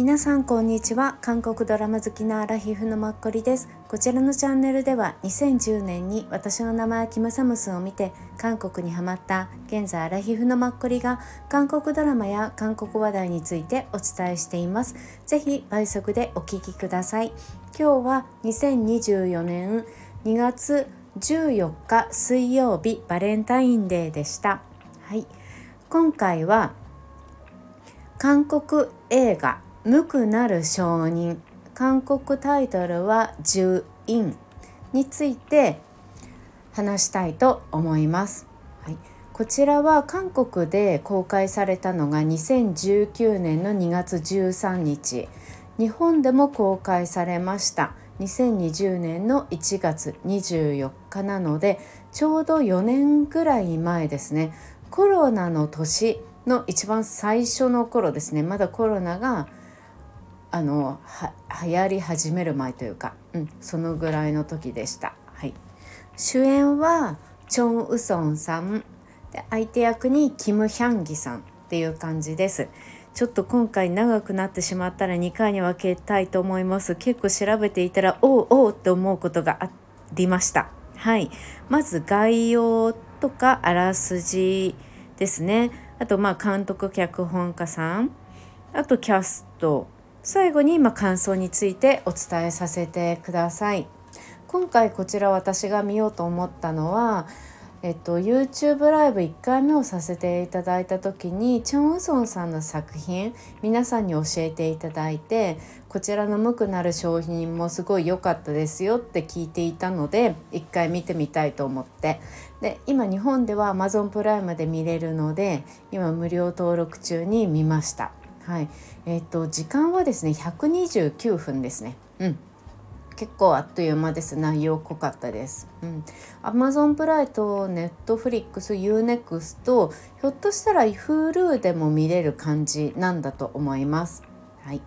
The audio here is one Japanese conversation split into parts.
皆さんこんにちは。韓国ドラマ好きなアラヒフのマッコリです。こちらのチャンネルでは2010年に私の名前キムサムスンを見て韓国にハマった現在アラヒフのマッコリが韓国ドラマや韓国話題についてお伝えしています。ぜひ倍速でお聞きください。今日は2024年2月14日水曜日バレンタインデーでした。はい。今回は韓国映画無垢なる証人韓国タイトルは「十院」について話したいと思います。はい、こちらは韓国で公開されたのが2019年の2月13日。日本でも公開されました。2020年の1月24日なのでちょうど4年ぐらい前ですね。コロナの年の一番最初の頃ですね。まだコロナがあのは流行り始める前というか、うん、そのぐらいの時でした。はい、主演はチョン・ウソンさんで相手役にキム・ヒャンギさんっていう感じです。ちょっと今回長くなってしまったら2回に分けたいと思います。結構調べていたらおうおうって思うことがありました。はい、まず概要とかあらすじですね。あとまあ監督脚本家さんあとキャスト最後に今感想についてお伝えさせてください今回こちら私が見ようと思ったのはえっと、YouTube ライブ1回目をさせていただいた時にチョン・ウソンさんの作品皆さんに教えていただいてこちらの無垢なる商品もすごい良かったですよって聞いていたので1回見てみたいと思ってで今日本では Amazon プライムで見れるので今無料登録中に見ました。はい、えっ、ー、と時間はですね129分ですね。うん。結構あっという間です内容濃かったです。うん、Amazon プライと Netflix、Unext ひょっとしたら Hulu でも見れる感じなんだと思います。はい。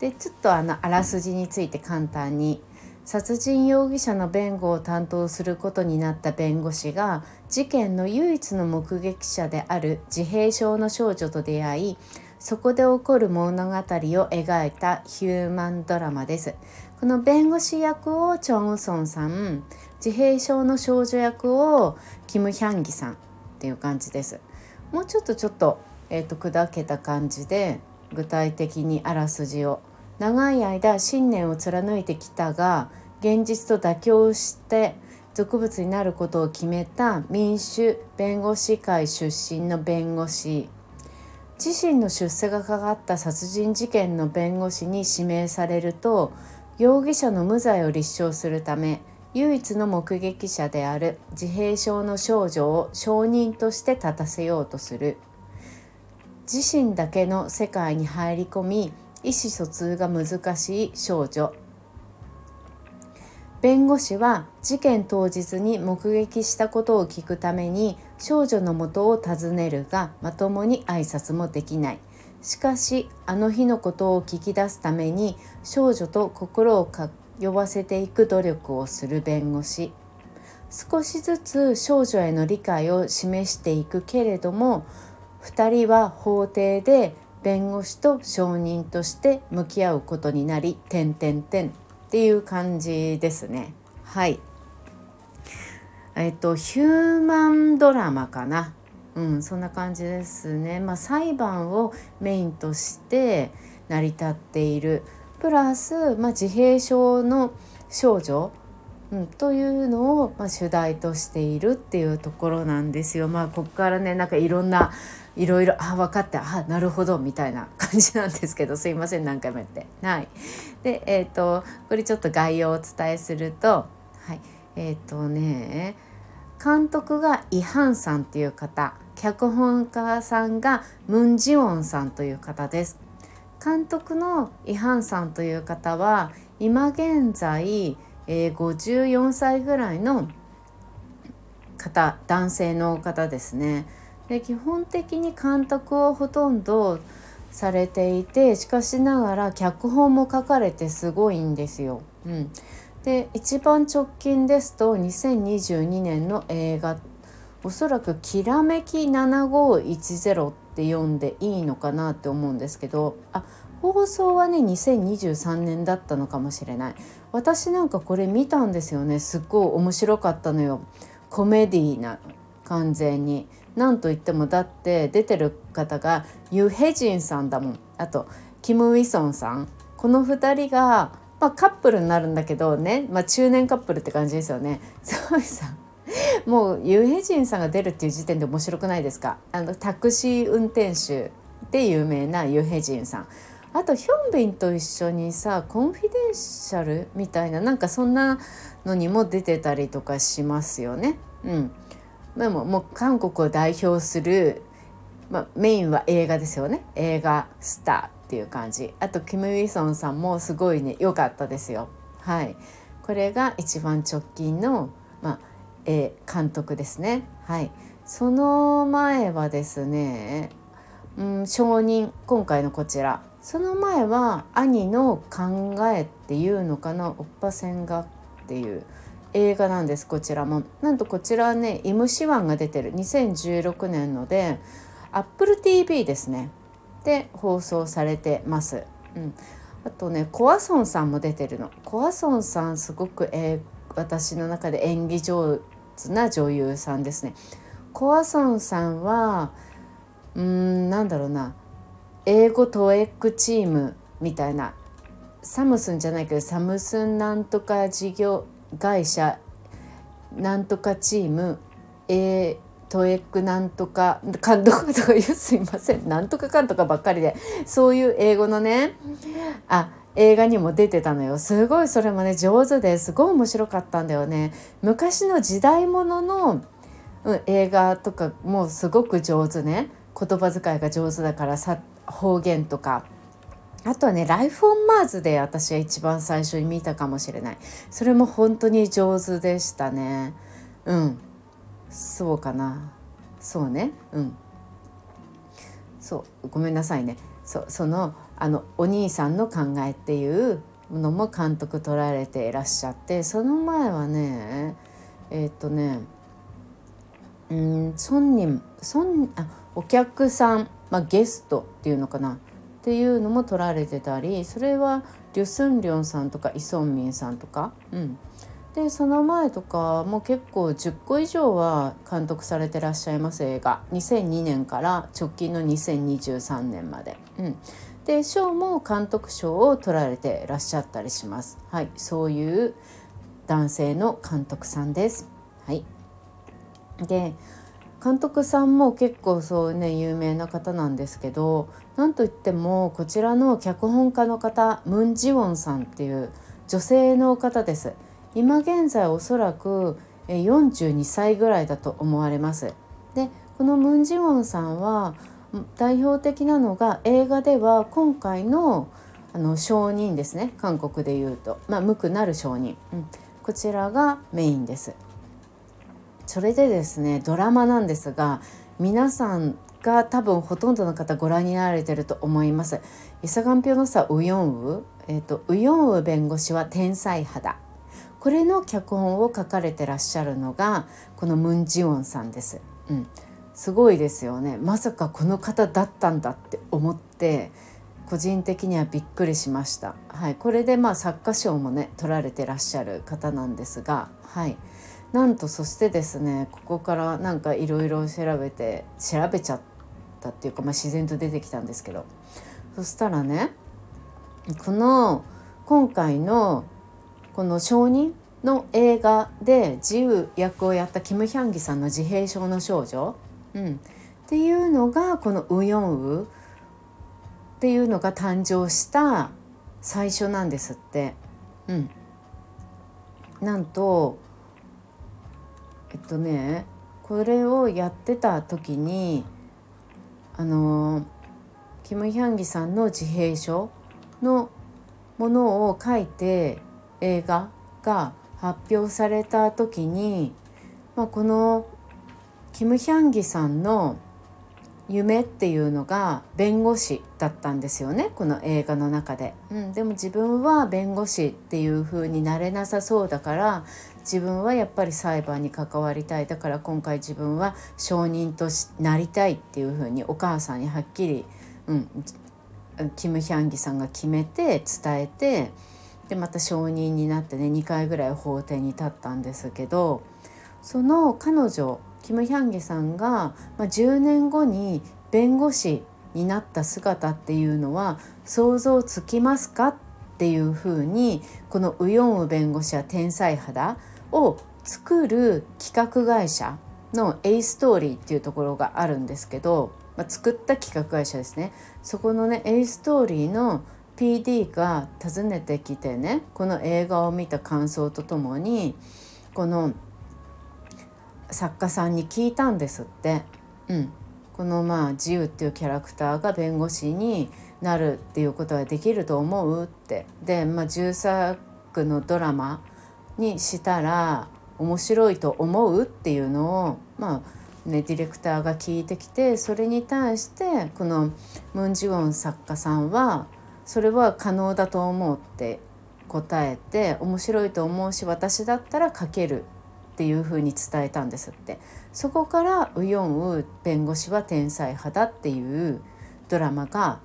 でちょっとあのあらすじについて簡単に殺人容疑者の弁護を担当することになった弁護士が事件の唯一の目撃者である自閉症の少女と出会いそこで起こる物語を描いたヒューマンドラマです。この弁護士役をチョン・ウソンさん、自閉症の少女役をキム・ヒャンギさんっていう感じです。もうちょっとちょっと,、えーと、砕けた感じで具体的にあらすじを長い間信念を貫いてきたが現実と妥協して俗物になることを決めた民主弁護士会出身の弁護士自身の出世がかかった殺人事件の弁護士に指名されると容疑者の無罪を立証するため唯一の目撃者である自閉症の少女を証人として立たせようとする。自身だけの世界に入り込み意思疎通が難しい少女。弁護士は事件当日に目撃したことを聞くために少女のもとを訪ねるがまともに挨拶もできない。しかしあの日のことを聞き出すために少女と心を通わせていく努力をする弁護士。少しずつ少女への理解を示していくけれども2人は法廷で弁護士と証人として向き合うことになり点々点っていう感じですね。はい。えっとヒューマンドラマかな。うんそんな感じですね。まあ裁判をメインとして成り立っている。プラス、まあ、自閉症の少女。うん、というのを、まあ、主題としているっていうところなんですよ。まあここからねなんかいろんないろいろあ分かってあなるほどみたいな感じなんですけどすいません何回もやって。はい、でえっ、ー、とこれちょっと概要をお伝えするとはいえっ、ー、とね監督がイハンさんっていう方脚本家さんがムン・ジウォンさんという方です。監督のイハンさんという方は今現在、えー、54歳ぐらいの方男性の方ですね。で基本的に監督をほとんどされていてしかしながら脚本も書かれてすごいんですよ。うん、で一番直近ですと2022年の映画おそらく「きらめき7510」って読んでいいのかなって思うんですけどあ放送はね2023年だったのかもしれない。私なんかこれ見たんですよね。すっごい面白かったのよ。コメディーな完全に。何と言ってもだって出てる方がユ・ヘジンさんだもん。あとキム・ウィソンさん。この2人が、まあ、カップルになるんだけどね、まあ、中年カップルって感じですよね。すごいさもうユ・ヘジンさんが出るっていう時点で面白くないですか？あのタクシー運転手で有名なユ・ヘジンさん。あとヒョンビンと一緒にさコンフィデンシャルみたいななんかそんなのにも出てたりとかしますよね。うん、でももう韓国を代表する、まあ、メインは映画ですよね。映画スターっていう感じ。あとキム・ウィソンさんもすごいね良かったですよ。はい。これが一番直近の、まあえー、監督ですね。はい、その前はですね、うん、承認今回のこちら。その前は兄の考えっていうのかな？おっぱせんがっていう映画なんですこちらも。なんとこちらはねイムシワンが出てる。2016年ので Apple TV ですね。で放送されてます、うん、あとねコアソンさんも出てるの。コアソンさんすごく、えー、私の中で演技上手な女優さんですね。コアソンさんはうーんなんだろうな。英語トエックチームみたいな。サムスンじゃないけどサムスンなんとか事業会社なんとかチーム A トエックなんとか監督とか言うすいません。なんとかかんとかばっかりでそういう英語のねあ映画にも出てたのよ。すごいそれもね上手ですごい面白かったんだよね。昔の時代物の、うん、映画とかもすごく上手ね。言葉遣いが上手だからさ方言とか。あとはね「ライフ・オン・マーズ」で私は一番最初に見たかもしれない。それも本当に上手でしたね。うん。そうかな。そうね。うん。そう。ごめんなさいね。そそのあのお兄さんの考えっていうのも監督取られていらっしゃってその前はねえー、っとねうんソンニンソンあお客さん、まあ、ゲストっていうのかな。っていうのも撮られてたりそれはリュスンリョンさんとかイ・ソンミンさんとか、うん、でその前とかも結構10個以上は監督されてらっしゃいます映画2002年から直近の2023年まで。うんで賞も監督賞を取られてらっしゃったりします。はい、そういう男性の監督さんです。はい。で、監督さんも結構そうね有名な方なんですけどなんといってもこちらの脚本家の方ムン・ジウォンさんっていう女性の方です。今現在おそらく42歳ぐらいだと思われます。でこのムン・ジウォンさんは代表的なのが映画では今回のあの証人ですね韓国でいうと、まあ、無垢なる証人、うん、こちらがメインです。それでですねドラマなんですが皆さんが多分ほとんどの方ご覧になられてると思います。イサガンピョのさウヨンウ、えーと、ウヨンウ弁護士は天才肌これの脚本を書かれてらっしゃるのがこのムン・ジウォンさんです。うん、すごいですよねまさかこの方だったんだって思って個人的にはびっくりしました。はい、これでまあ作家賞もね取られてらっしゃる方なんですが、はい、なんとそしてですねここからなんかいろいろ調べて調べちゃったっていうか、まあ、自然と出てきたんですけど。そしたらねこの今回のこの証人の映画で自由役をやったキム・ヒャンギさんの自閉症の少女、うん、っていうのがこのウヨンウっていうのが誕生した最初なんですって。うん、なんとえっとねこれをやってた時にあのキム・ヒャンギさんの自閉症のものを書いて映画が発表された時に、まあ、このキム・ヒャンギさんの夢っていうのが弁護士だったんですよねこの映画の中で、うん、でも自分は弁護士っていう風になれなさそうだから自分はやっぱり裁判に関わりたい。だから今回自分は証人となりたいっていう風にお母さんにはっきり、うん、キム・ヒャンギさんが決めて伝えてでまた証人になってね2回ぐらい法廷に立ったんですけどその彼女キム・ヒャンギさんが、まあ、10年後に弁護士になった姿っていうのは想像つきますかっていうふうにこのウヨンウ弁護士は天才肌を作る企画会社の A ストーリーっていうところがあるんですけど、まあ、作った企画会社ですね。そこのね A ストーリーの PD が訪ねてきてねこの映画を見た感想とともにこの作家さんに聞いたんですって。うん、このまあ自由っていうキャラクターが弁護士になるっていうことはできると思うってで、まあ、重作のドラマにしたら面白いと思うっていうのをまあねディレクターが聞いてきてそれに対してこのムン・ジウォン作家さんはそれは可能だと思うって答えて面白いと思うし私だったら書けるっていうふうに伝えたんですって。そこからウヨンウ弁護士は天才派だっていうドラマが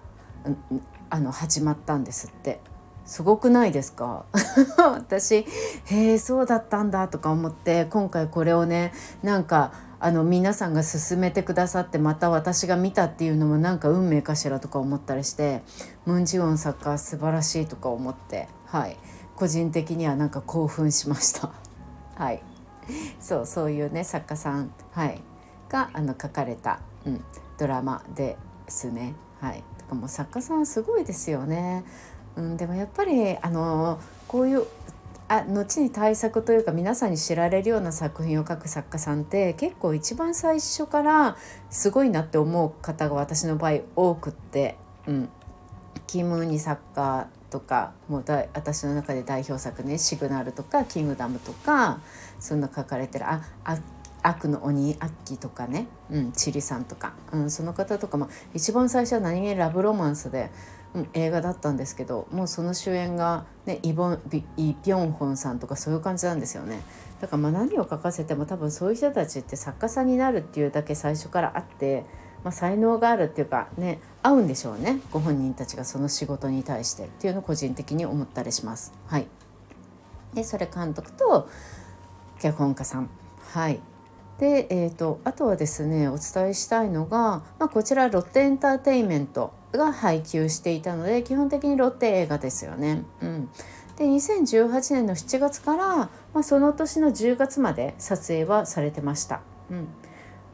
あの始まったんですって。すごくないですか？私へえそうだったんだとか思って今回これをねなんかあの皆さんが勧めてくださってまた私が見たっていうのもなんか運命かしらとか思ったりしてムン・ジウォン作家素晴らしいとか思ってはい。個人的にはなんか興奮しました。はい。そうそういうね作家さん、はい、があの書かれた、うん、ドラマですね。はい、とかも作家さんすごいですよね。うん、でもやっぱりあのこういうあ後に対策というか皆さんに知られるような作品を書く作家さんって結構一番最初からすごいなって思う方が私の場合多くって、うん、キム・ニ作家とかもうだ私の中で代表作ね「シグナル」とか「キングダム」とかそんな書かれてる。ああ悪の鬼アッキーとかね、うん、チリさんとか、うん、その方とかも一番最初は何気にラブロマンスで、うん、映画だったんですけどもうその主演が、ね、イボンイ・ビョンホンさんとかそういう感じなんですよね。だからまあ何を書かせても多分そういう人たちって作家さんになるっていうだけ最初からあって、まあ、才能があるっていうかね合うんでしょうね。ご本人たちがその仕事に対してっていうのを個人的に思ったりします。はい、でそれ監督と脚本家さんはいで、えーと、あとはですねお伝えしたいのが、まあ、こちらロッテエンターテインメントが配給していたので基本的にロッテ映画ですよね。うん、で2018年の7月から、まあ、その年の10月まで撮影はされてました。うん、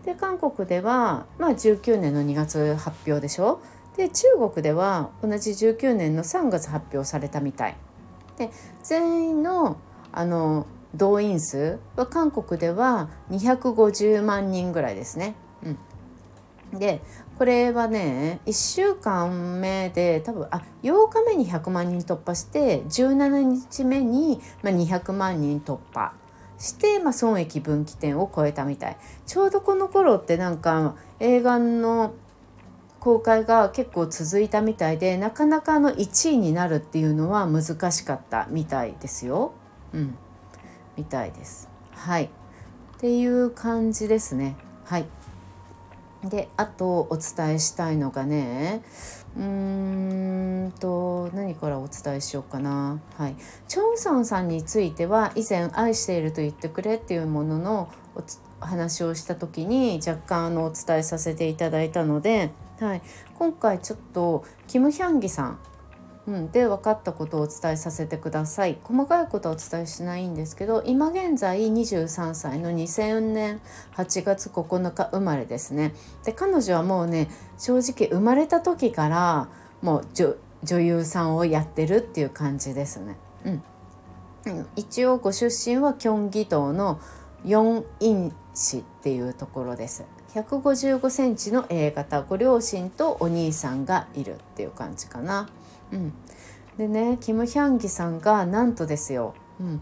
で韓国では、まあ、19年の2月発表でしょ？で中国では同じ19年の3月発表されたみたい。で全員のあの動員数は韓国では250万人ぐらいですね。うん、でこれはね1週間目で多分あ8日目に100万人突破して17日目に、まあ、200万人突破して、まあ、損益分岐点を超えたみたいちょうどこの頃ってなんか映画の公開が結構続いたみたいでなかなかの1位になるっていうのは難しかったみたいですよ。うんみたいです。はい。っていう感じですね。はい。であとお伝えしたいのがねうーんと何からお伝えしようかなはいチョンソンさんについては以前「愛していると言ってくれ」っていうもののお話をした時に若干あのお伝えさせていただいたので、はい、今回ちょっとキム・ヒャンギさんうん、で分かったことをお伝えさせてください。細かいことはお伝えしないんですけど今現在23歳の2000年8月9日生まれですね。で彼女はもうね正直生まれた時からもう女優さんをやってるっていう感じですね、うん、一応ご出身はキョンギ道のヨンイン市っていうところです。155センチの A 型ご両親とお兄さんがいるっていう感じかな。うん、でねキム・ヒャンギさんがなんとですよ、うん、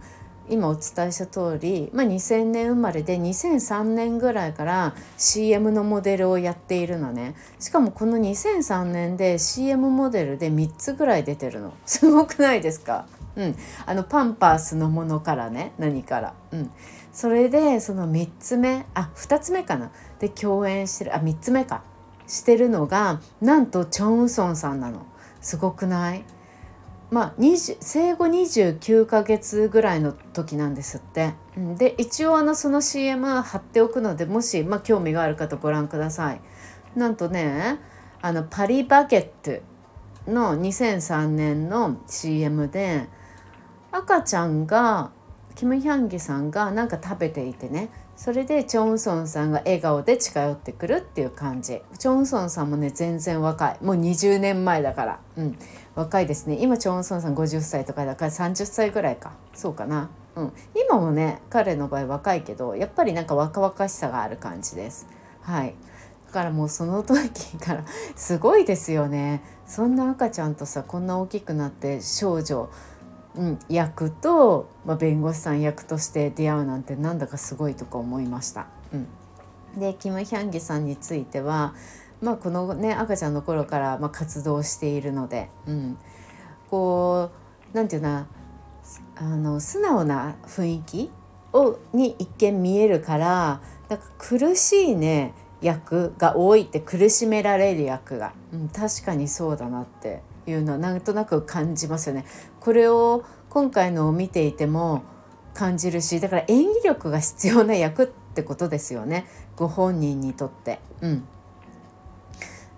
今お伝えした通り、まあ、2000年生まれで2003年ぐらいから CM のモデルをやっているのね。しかもこの2003年で CM モデルで3つぐらい出てるの。すごくないですか？うん、あのパンパースのものからね何から、うん、それでその3つ目あ2つ目かな。で共演してるあ3つ目か。してるのがなんとチョン・ウソンさんなの。すごくない？まあ、生後29ヶ月ぐらいの時なんですって。で一応あのその CM 貼っておくのでもし、まあ、興味がある方ご覧ください。なんとねあのパリバゲットの2003年の CM で赤ちゃんがキム・ヒャンギさんがなんか食べていてねそれでチョンソンさんが笑顔で近寄ってくるっていう感じ。チョンソンさんもね全然若い。もう20年前だから。うん。若いですね。今チョンソンさん50歳とかだから30歳ぐらいか。そうかな。うん。今もね彼の場合若いけどやっぱりなんか若々しさがある感じです。はい。だからもうその時からすごいですよね。そんな赤ちゃんとさこんな大きくなって少女うん、役と、まあ、弁護士さん役として出会うなんてなんだかすごいとか思いました。うん、でキム・ヒャンギさんについては、まあ、このね赤ちゃんの頃からまあ活動しているので、うん、こうなんていうなあの素直な雰囲気をに一見見えるからなんか苦しいね役が多いって苦しめられる役が、うん、確かにそうだなっていうのはなんとなく感じますよね。これを今回のを見ていても感じるしだから演技力が必要な役ってことですよね。ご本人にとって。うん。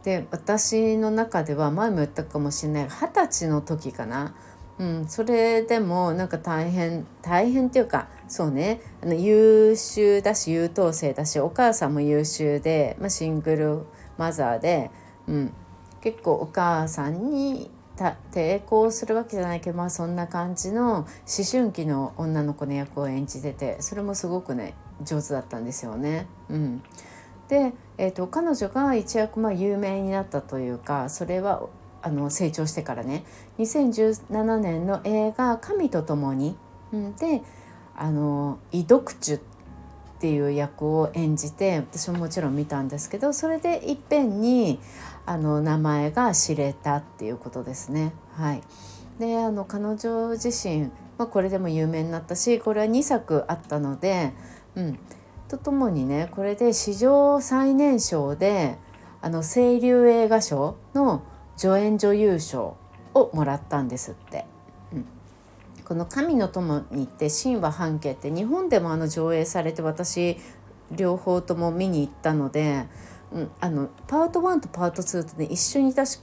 で私の中では前も言ったかもしれない二十歳の時かな、うん、それでもなんか大変大変っていうかそうね。あの優秀だし優等生だしお母さんも優秀で、まあ、シングルマザーで、うん、結構お母さんに抵抗するわけじゃないけどまあそんな感じの思春期の女の子の役を演じててそれもすごくね上手だったんですよね。うん、で、えーと、彼女が一躍まあ有名になったというかそれはあの成長してからね。2017年の映画「神と共に」であの「異読中」っていう役を演じて私ももちろん見たんですけどそれでいっぺんにあの名前が知れたっていうことですね。はい、であの彼女自身、まあ、これでも有名になったしこれは2作あったので、うん、とともにねこれで史上最年少であの清流映画賞の助演女優賞をもらったんですって。この「神の友に」って神話半径って日本でもあの上映されて私両方とも見に行ったのでうん、あのパート1とパート2とね一緒に確か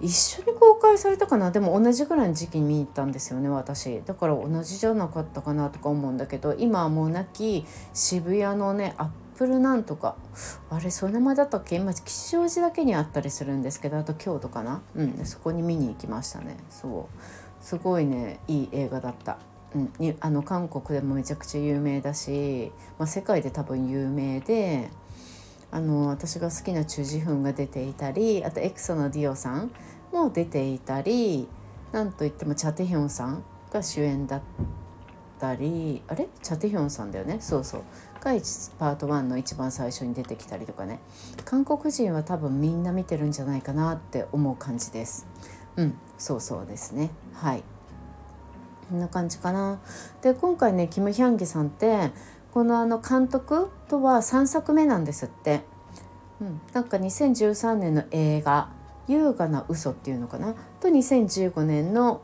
一緒に公開されたかな？でも同じぐらいの時期に見に行ったんですよね私。だから同じじゃなかったかなとか思うんだけど今はもうなき渋谷のねアップルなんとかあれその名前だったっけ？今吉祥寺だけにあったりするんですけどあと京都かな？うんそこに見に行きましたね。そう。すごいねいい映画だった。うん、にあの韓国でもめちゃくちゃ有名だし、まあ、世界で多分有名であの私が好きなチュ・ジフンが出ていたりあとエクソのディオさんも出ていたりなんといってもチャ・テヒョンさんが主演だったりあれ？チャ・テヒョンさんだよね？そうそう。がパート1の一番最初に出てきたりとかね。韓国人は多分みんな見てるんじゃないかなって思う感じです。うんそうそうですね。はい。こんな感じかな。で今回ねキム・ヒャンギさんってこのあの監督とは3作目なんですって、うん、なんか2013年の映画「優雅な嘘っていうのかな？と2015年の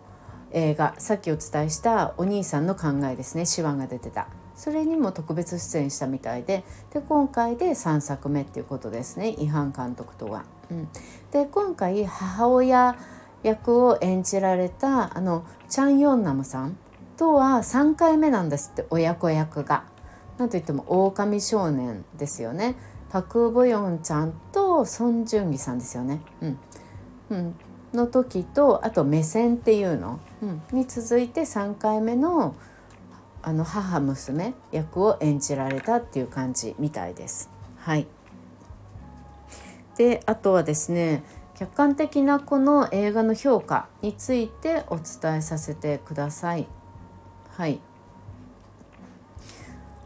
映画さっきお伝えしたお兄さんの考えですね。手話が出てた。それにも特別出演したみたいで。で今回で3作目っていうことですね。違反監督とは。うん、で今回母親役を演じられたあのチャン・ヨンナムさんとは3回目なんですって。親子役が。なんといっても狼少年ですよね。パク・ボヨンちゃんとソン・ジュンギさんですよね。うん。うん、の時とあと目線っていうの、うん、に続いて3回目のあの母娘役を演じられたっていう感じみたいです。はい、であとはですね客観的なこの映画の評価についてお伝えさせてください。はい。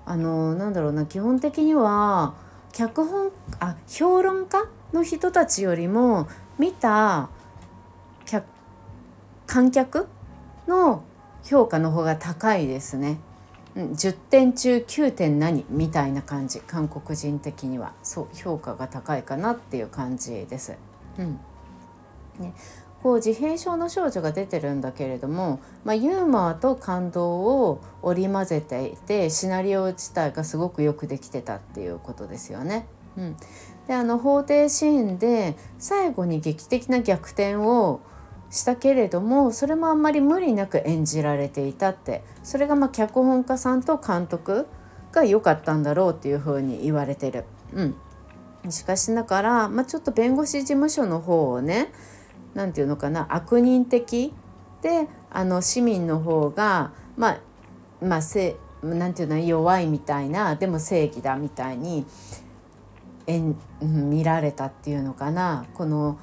あのなんだろうな基本的には脚本あ評論家の人たちよりも見た観客の評価の方が高いですね。うん、10点中9点何？みたいな感じ。韓国人的には。そう評価が高いかなっていう感じです。うん。ね、こう自閉症の少女が出てるんだけれども、まあ、ユーモアと感動を織り交ぜていてシナリオ自体がすごくよくできてたっていうことですよね。うん、であの法廷シーンで最後に劇的な逆転をしたけれどもそれもあんまり無理なく演じられていたってそれがま脚本家さんと監督が良かったんだろうっていうふうに言われてる。うん、しかしながら、まあ、ちょっと弁護士事務所の方をね何て言うのかな悪人的？であの市民の方がまあまあせなんていうの弱いみたいなでも正義だみたいにえん見られたっていうのかな。この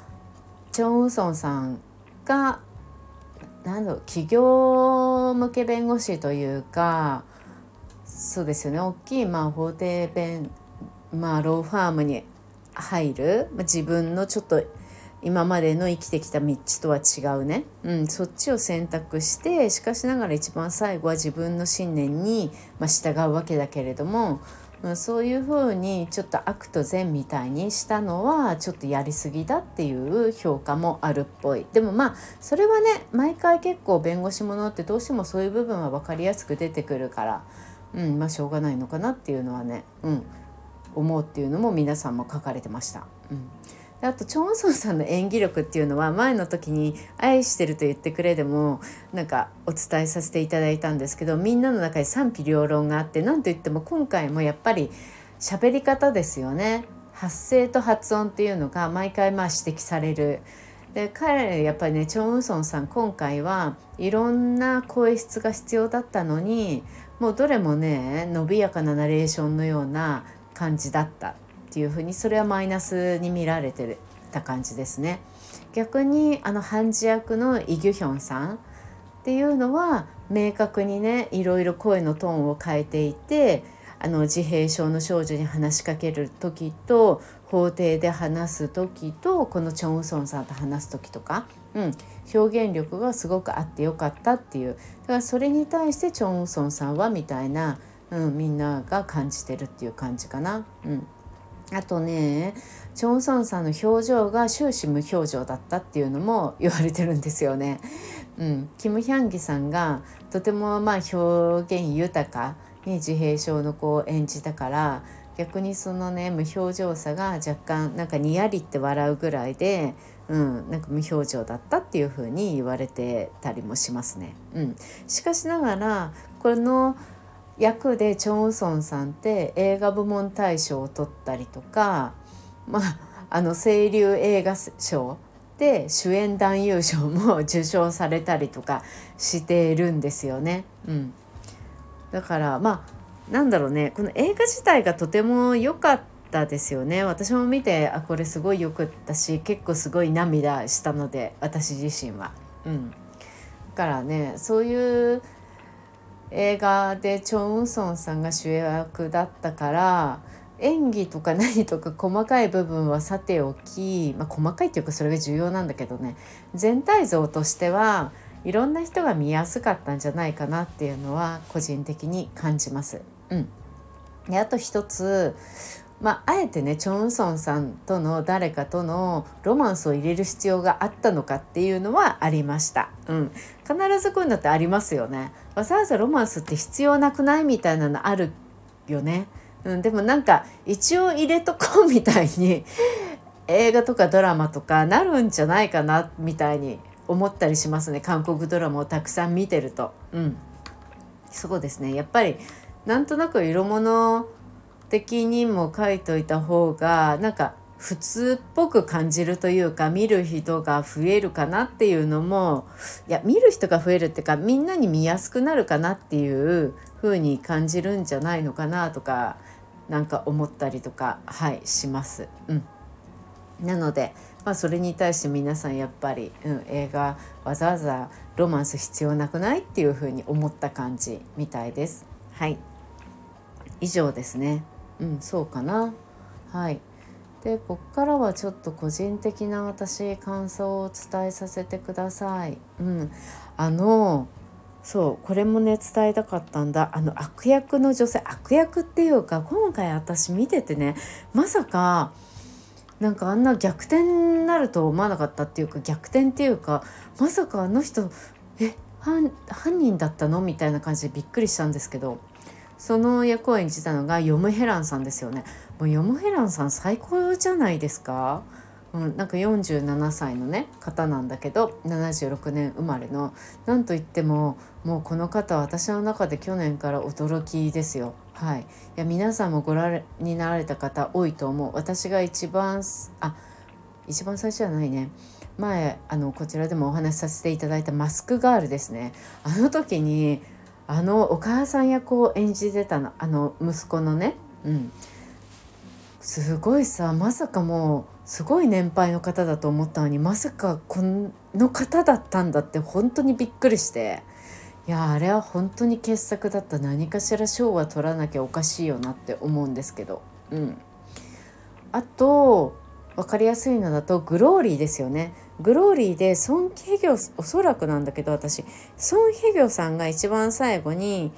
チョン・ウソンさんがなんだろう企業向け弁護士というかそうですよね。大きいまあ法廷弁まあローファームに入る、まあ、自分のちょっと今までの生きてきた道とは違うね、うん、そっちを選択してしかしながら一番最後は自分の信念に、まあ、従うわけだけれども、うん、そういうふうにちょっと悪と善みたいにしたのはちょっとやりすぎだっていう評価もあるっぽい。でもまあそれはね毎回結構弁護士ものってどうしてもそういう部分は分かりやすく出てくるから、うんまあ、しょうがないのかなっていうのはね、うん、思うっていうのも皆さんも書かれてました。うん。あとチョンソンさんの演技力っていうのは前の時に「愛してると言ってくれ」でもなんかお伝えさせていただいたんですけどみんなの中に賛否両論があって何と言っても今回もやっぱり喋り方ですよね発声と発音っていうのが毎回まあ指摘される。で彼やっぱりねチョン・ウソンさん今回はいろんな声質が必要だったのにもうどれもね伸びやかなナレーションのような感じだったっていうふうにそれはマイナスに見られてた感じですね。逆にあのハンジ役のイ・ギュヒョンさんっていうのは明確にねいろいろ声のトーンを変えていてあの自閉症の少女に話しかける時と法廷で話す時とこのチョン・ウソンさんと話す時とか、うん、表現力がすごくあってよかったっていうだからそれに対してチョン・ウソンさんはみたいな、うん、みんなが感じてるっていう感じかな。うんあとねチョンソンさんの表情が終始無表情だったっていうのも言われてるんですよね。うん、キム・ヒャンギさんがとてもまあ表現豊かに自閉症の子を演じたから逆にそのね無表情さが若干なんかにやりって笑うぐらいで、うん、なんか無表情だったっていう風に言われてたりもしますね。うん、しかしながらこの役でチョン・ウソンさんって映画部門大賞を取ったりとか、まあ、あの清流映画賞で主演男優賞も受賞されたりとかしているんですよね。うん、だからまあなんだろうねこの映画自体がとても良かったですよね私も見てあこれすごいよくったし結構すごい涙したので私自身は。うん、だからねそういう映画でチョン・ウソンさんが主役だったから演技とか何とか細かい部分はさておき、まあ、細かいっていうかそれが重要なんだけどね全体像としてはいろんな人が見やすかったんじゃないかなっていうのは個人的に感じます。うん、であと一つまあ、あえてねチョン・ウソンさんとの誰かとのロマンスを入れる必要があったのかっていうのはありました。うん、必ずこういうのってありますよね。わざわざロマンスって必要なくないみたいなのあるよね。うん、でもなんか一応入れとこうみたいに 映画とかドラマとかなるんじゃないかなみたいに思ったりしますね韓国ドラマをたくさん見てると。うん、そうですねやっぱりなんとなく色物的にも書いといた方がなんか普通っぽく感じるというか見る人が増えるかなっていうのもいや見る人が増えるっていうかみんなに見やすくなるかなっていう風に感じるんじゃないのかなとかなんか思ったりとかはいします。うん、なので、まあ、それに対して皆さんやっぱり、うん、映画わざわざロマンス必要なくないっていう風に思った感じみたいです。はい以上ですね。うんそうかな。はい。でこっからはちょっと個人的な私感想をお伝えさせてください。うん。あのそうこれもね伝えたかったんだ。あの悪役の女性悪役っていうか今回私見ててねまさかなんかあんな逆転になると思わなかったっていうか逆転っていうかまさかあの人え犯人だったの？みたいな感じでびっくりしたんですけど。その役を演じたのがヨムヘランさんですよね。もうヨムヘランさん最高じゃないですか。うん、なんか47歳のね方なんだけど76年生まれの。なんといってももうこの方は私の中で去年から驚きですよ。はい、いや皆さんもご覧になられた方多いと思う。私が一番あ一番最初じゃないね。前あのこちらでもお話しさせていただいたマスクガールですね。あの時にあのお母さん役を演じてたのあの息子のね、うん、すごいさまさかもうすごい年配の方だと思ったのにまさかこの方だったんだって本当にびっくりして。いやあれは本当に傑作だった。何かしら賞は取らなきゃおかしいよなって思うんですけど。うん。あと分かりやすいのだとグローリーですよね。グローリーでソン・ヒギョおそらくなんだけど私ソン・ヒギョさんが一番最後に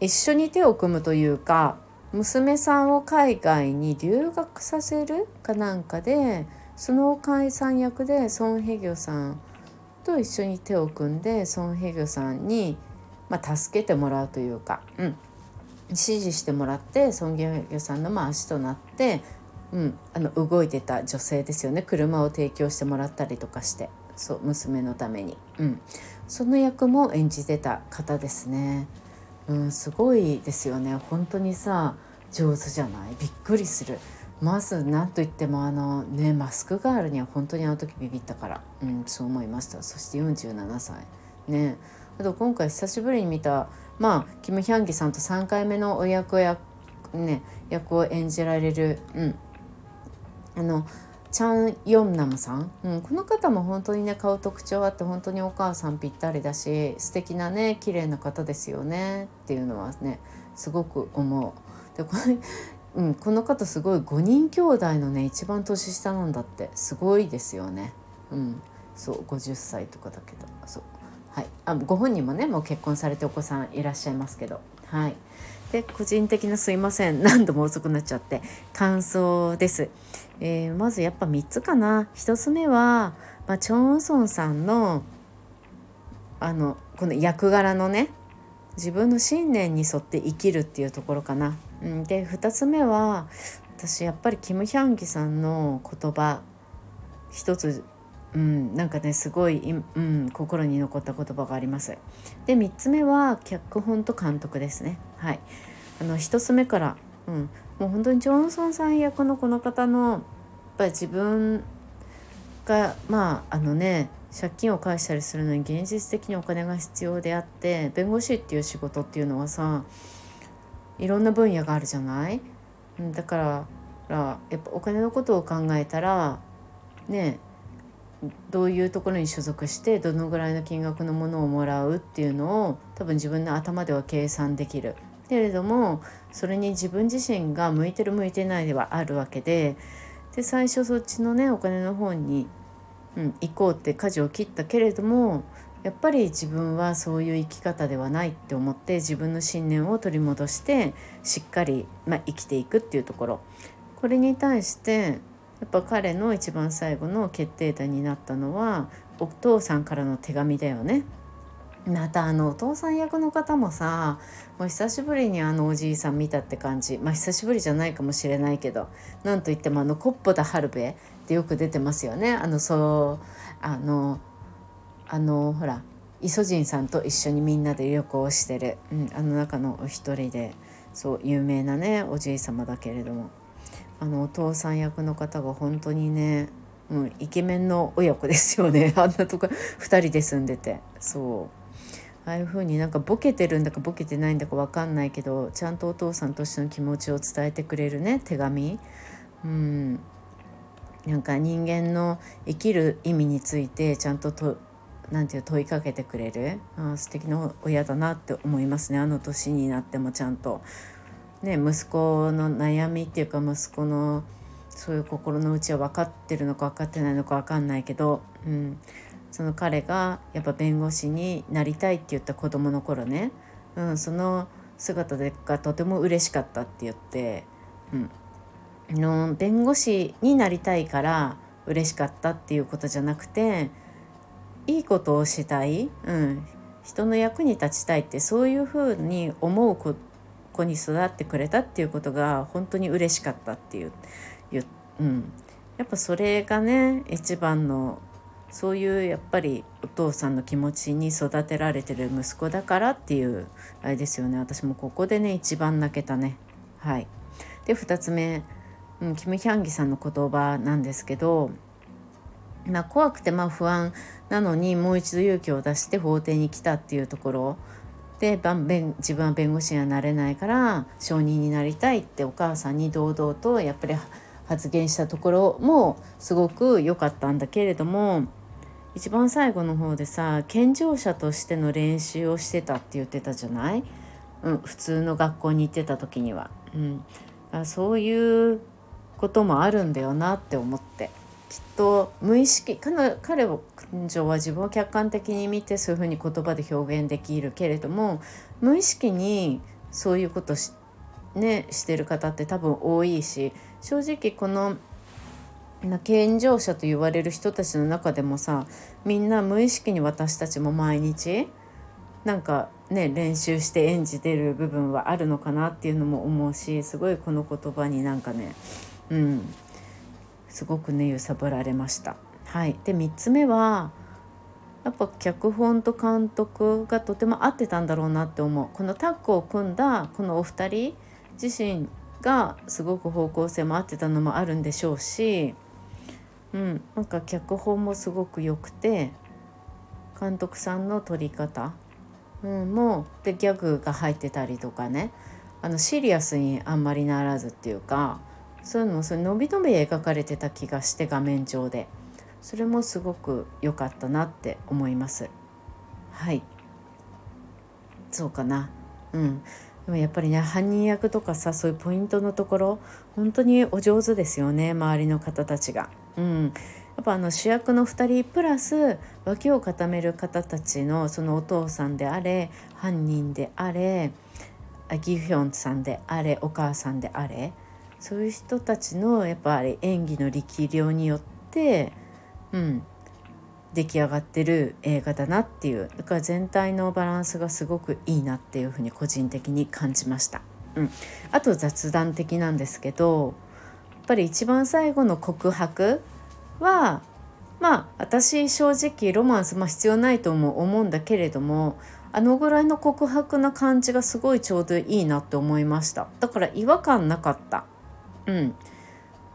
一緒に手を組むというか娘さんを海外に留学させるかなんかでその解散役でソン・ヘギョさんと一緒に手を組んでソン・ヘギョさんに、まあ、助けてもらうというか、うん、指示してもらってソン・ヘギョさんのまあ足となって、うん、あの動いてた女性ですよね。車を提供してもらったりとかして。そう娘のために、うん、その役も演じてた方ですね。うん、すごいですよね。本当にさ上手じゃない？びっくりする。まず何と言ってもあのねマスクガールには本当にあの時ビビったから、うん、そう思いました。そして47歳。ね。あと今回久しぶりに見たまあキム・ヒャンギさんと3回目のお役や、ね、役を演じられる、うん、あのチャン・ヨンナムさん、うん、この方も本当にね顔特徴あって本当にお母さんぴったりだし素敵なね綺麗な方ですよねっていうのはねすごく思う。でこれうん、この方すごい5人兄弟のね一番年下なんだってすごいですよね。うん、そう50歳とかだけどそうはいあご本人もねもう結婚されてお子さんいらっしゃいますけどはいで個人的なすいません 何度も遅くなっちゃって感想です。えー、まずやっぱ3つかな1つ目は、まあ、チョン・ウソンさんのあのこの役柄のね自分の信念に沿って生きるっていうところかな。うん、で2つ目は私やっぱりキム・ヒャンギさんの言葉一つ、うん、なんかねすごい、うん、心に残った言葉があります。で3つ目は脚本と監督ですね。はい、あの1つ目から、うん、もう本当にジョンソンさん役のこの方のやっぱり自分がまああのね借金を返したりするのに現実的にお金が必要であって弁護士っていう仕事っていうのはさいろんな分野があるじゃない？だからやっぱお金のことを考えたらねどういうところに所属してどのぐらいの金額のものをもらうっていうのを多分自分の頭では計算できる。けれどもそれに自分自身が向いてる向いてないではあるわけでで最初そっちのねお金の方に、うん、行こうって舵を切ったけれどもやっぱり自分はそういう生き方ではないって思って自分の信念を取り戻してしっかり、まあ、生きていくっていうところこれに対してやっぱ彼の一番最後の決定打になったのはお父さんからの手紙だよね。またあのお父さん役の方もさもう久しぶりにあのおじいさん見たって感じ。まあ久しぶりじゃないかもしれないけどなんといってもあのコッポダ・ハルベってよく出てますよね。あのそうあのあのほらイソジンさんと一緒にみんなで旅行してる、うん、あの中のお一人でそう有名なねおじい様だけれども。あのお父さん役の方が本当にね、うん、イケメンの親子ですよね。あんなとこ2人で住んでて。そう。ああいう風になんかボケてるんだかボケてないんだか分かんないけどちゃんとお父さんとしての気持ちを伝えてくれるね手紙。うん。なんか人間の生きる意味についてちゃんととなんていう問いかけてくれる。あ素敵な親だなって思いますね。あの年になってもちゃんと。ね、息子の悩みっていうか息子のそういう心の内は分かってるのか分かってないのか分かんないけど、うん、その彼がやっぱ弁護士になりたいって言った子供の頃ね、うん、その姿がとても嬉しかったって言って、うん、の弁護士になりたいから嬉しかったっていうことじゃなくていいことをしたい、うん、人の役に立ちたいってそういうふうに思う子子に育ってくれたっていうことが本当に嬉しかったっていう。うん、やっぱそれがね一番のそういうやっぱりお父さんの気持ちに育てられてる息子だからっていうあれですよね。私もここでね一番泣けたね。はい。で2つ目、うん、キム・ヒャンギさんの言葉なんですけどまあ、怖くてまあ不安なのにもう一度勇気を出して法廷に来たっていうところ。で自分は弁護士にはなれないから証人になりたいってお母さんに堂々とやっぱり発言したところもすごく良かったんだけれども一番最後の方でさ健常者としての練習をしてたって言ってたじゃない、うん、普通の学校に行ってた時には、うん、あそういうこともあるんだよなって思って。きっと無意識彼彼女は自分を客観的に見てそういうふうに言葉で表現できるけれども無意識にそういうことし,、ね、してる方って多分多いし正直この健常者と言われる人たちの中でもさみんな無意識に私たちも毎日なんかね練習して演じてる部分はあるのかなっていうのも思うしすごいこの言葉になんかねうんすごくね揺さぶられました。はい、で3つ目はやっぱ脚本と監督がとても合ってたんだろうなって思うこのタッグを組んだこのお二人自身がすごく方向性も合ってたのもあるんでしょうし、うん、なんか脚本もすごく良くて監督さんの撮り方、うん、もでギャグが入ってたりとかね。あのシリアスにあんまりならずっていうかそういうのもそれ伸び伸び描かれてた気がして画面上で。それもすごく良かったなって思います。はい。そうかな。うん。でもやっぱりね犯人役とかさそういうポイントのところ本当にお上手ですよね周りの方たちが。うん、やっぱあの主役の2人プラス脇を固める方たちのそのお父さんであれ犯人であれギフョンさんであれお母さんであれそういう人たちのやっぱり演技の力量によって、うん、出来上がってる映画だなっていうだから全体のバランスがすごくいいなっていうふうに個人的に感じました。うん、あと雑談的なんですけどやっぱり一番最後の告白はまあ私正直ロマンス、まあ、必要ないとも思うんだけれどもあのぐらいの告白な感じがすごいちょうどいいなって思いました。だから違和感なかった。うん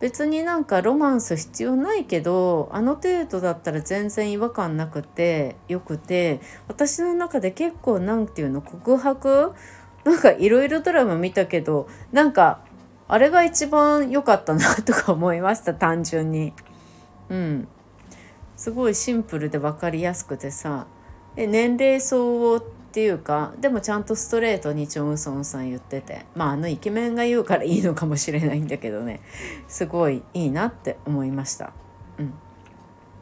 別になんかロマンス必要ないけどあの程度だったら全然違和感なくてよくて私の中で結構何て言うの告白？なんかいろいろドラマ見たけどなんかあれが一番良かったなとか思いました単純に。うん。すごいシンプルで分かりやすくてさ。年齢相応っていうかでもちゃんとストレートにチョン・ウソンさん言ってて。まああのイケメンが言うからいいのかもしれないんだけどね。すごいいいなって思いました。うん、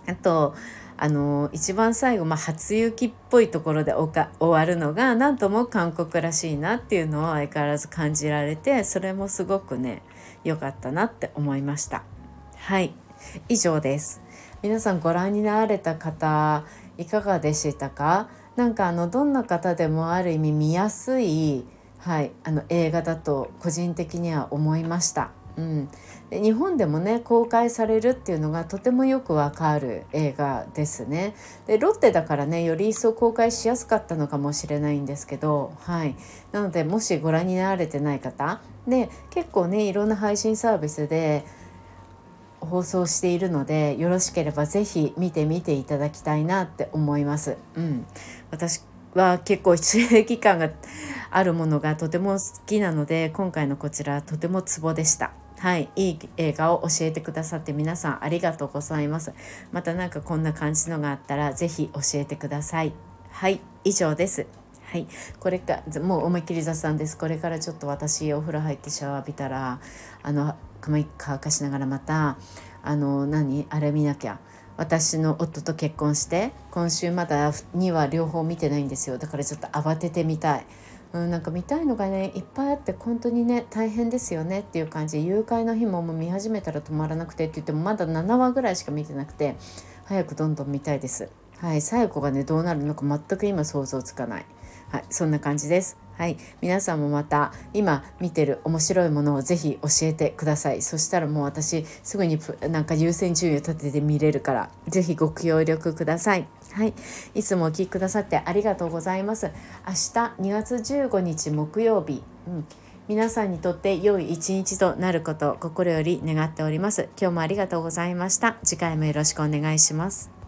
あとあの一番最後、まあ、初雪っぽいところで終わるのがなんとも韓国らしいなっていうのを相変わらず感じられてそれもすごくね良かったなって思いました。はい。以上です。皆さんご覧になられた方いかがでしたか？なんかあのどんな方でもある意味見やすい、はい、あの映画だと個人的には思いました。うん、で日本でもね公開されるっていうのがとてもよくわかる映画ですね。でロッテだからねより一層公開しやすかったのかもしれないんですけどはい。なのでもしご覧になられてない方で結構ねいろんな配信サービスで放送しているのでよろしければ是非見てみていただきたいなって思います。うん、私は結構出演期間があるものがとても好きなので今回のこちらとてもツボでした。はい、いい映画を教えてくださって皆さんありがとうございます。また何かこんな感じのがあったら是非教えてください。はい、以上です。はい、これかもう思いっきり雑談です。これからちょっと私お風呂入ってシャワー浴びたらあの乾かしながらまたあの何？あれ見なきゃ私の夫と結婚して今週まだ2話両方見てないんですよだからちょっと慌ててみたいうん、なんか見たいのがねいっぱいあって本当にね大変ですよねっていう感じで誘拐の日ももう見始めたら止まらなくてって言ってもまだ7話ぐらいしか見てなくて早くどんどん見たいです。はい、最後がねどうなるのか全く今想像つかない。はい、そんな感じです。はい、皆さんもまた今見てる面白いものをぜひ教えてください。そしたらもう私すぐになんか優先順位を立てて見れるからぜひご協力ください。はい、いつもお聴きくださってありがとうございます。明日2月15日木曜日、うん、皆さんにとって良い一日となることを心より願っております。今日もありがとうございました。次回もよろしくお願いします。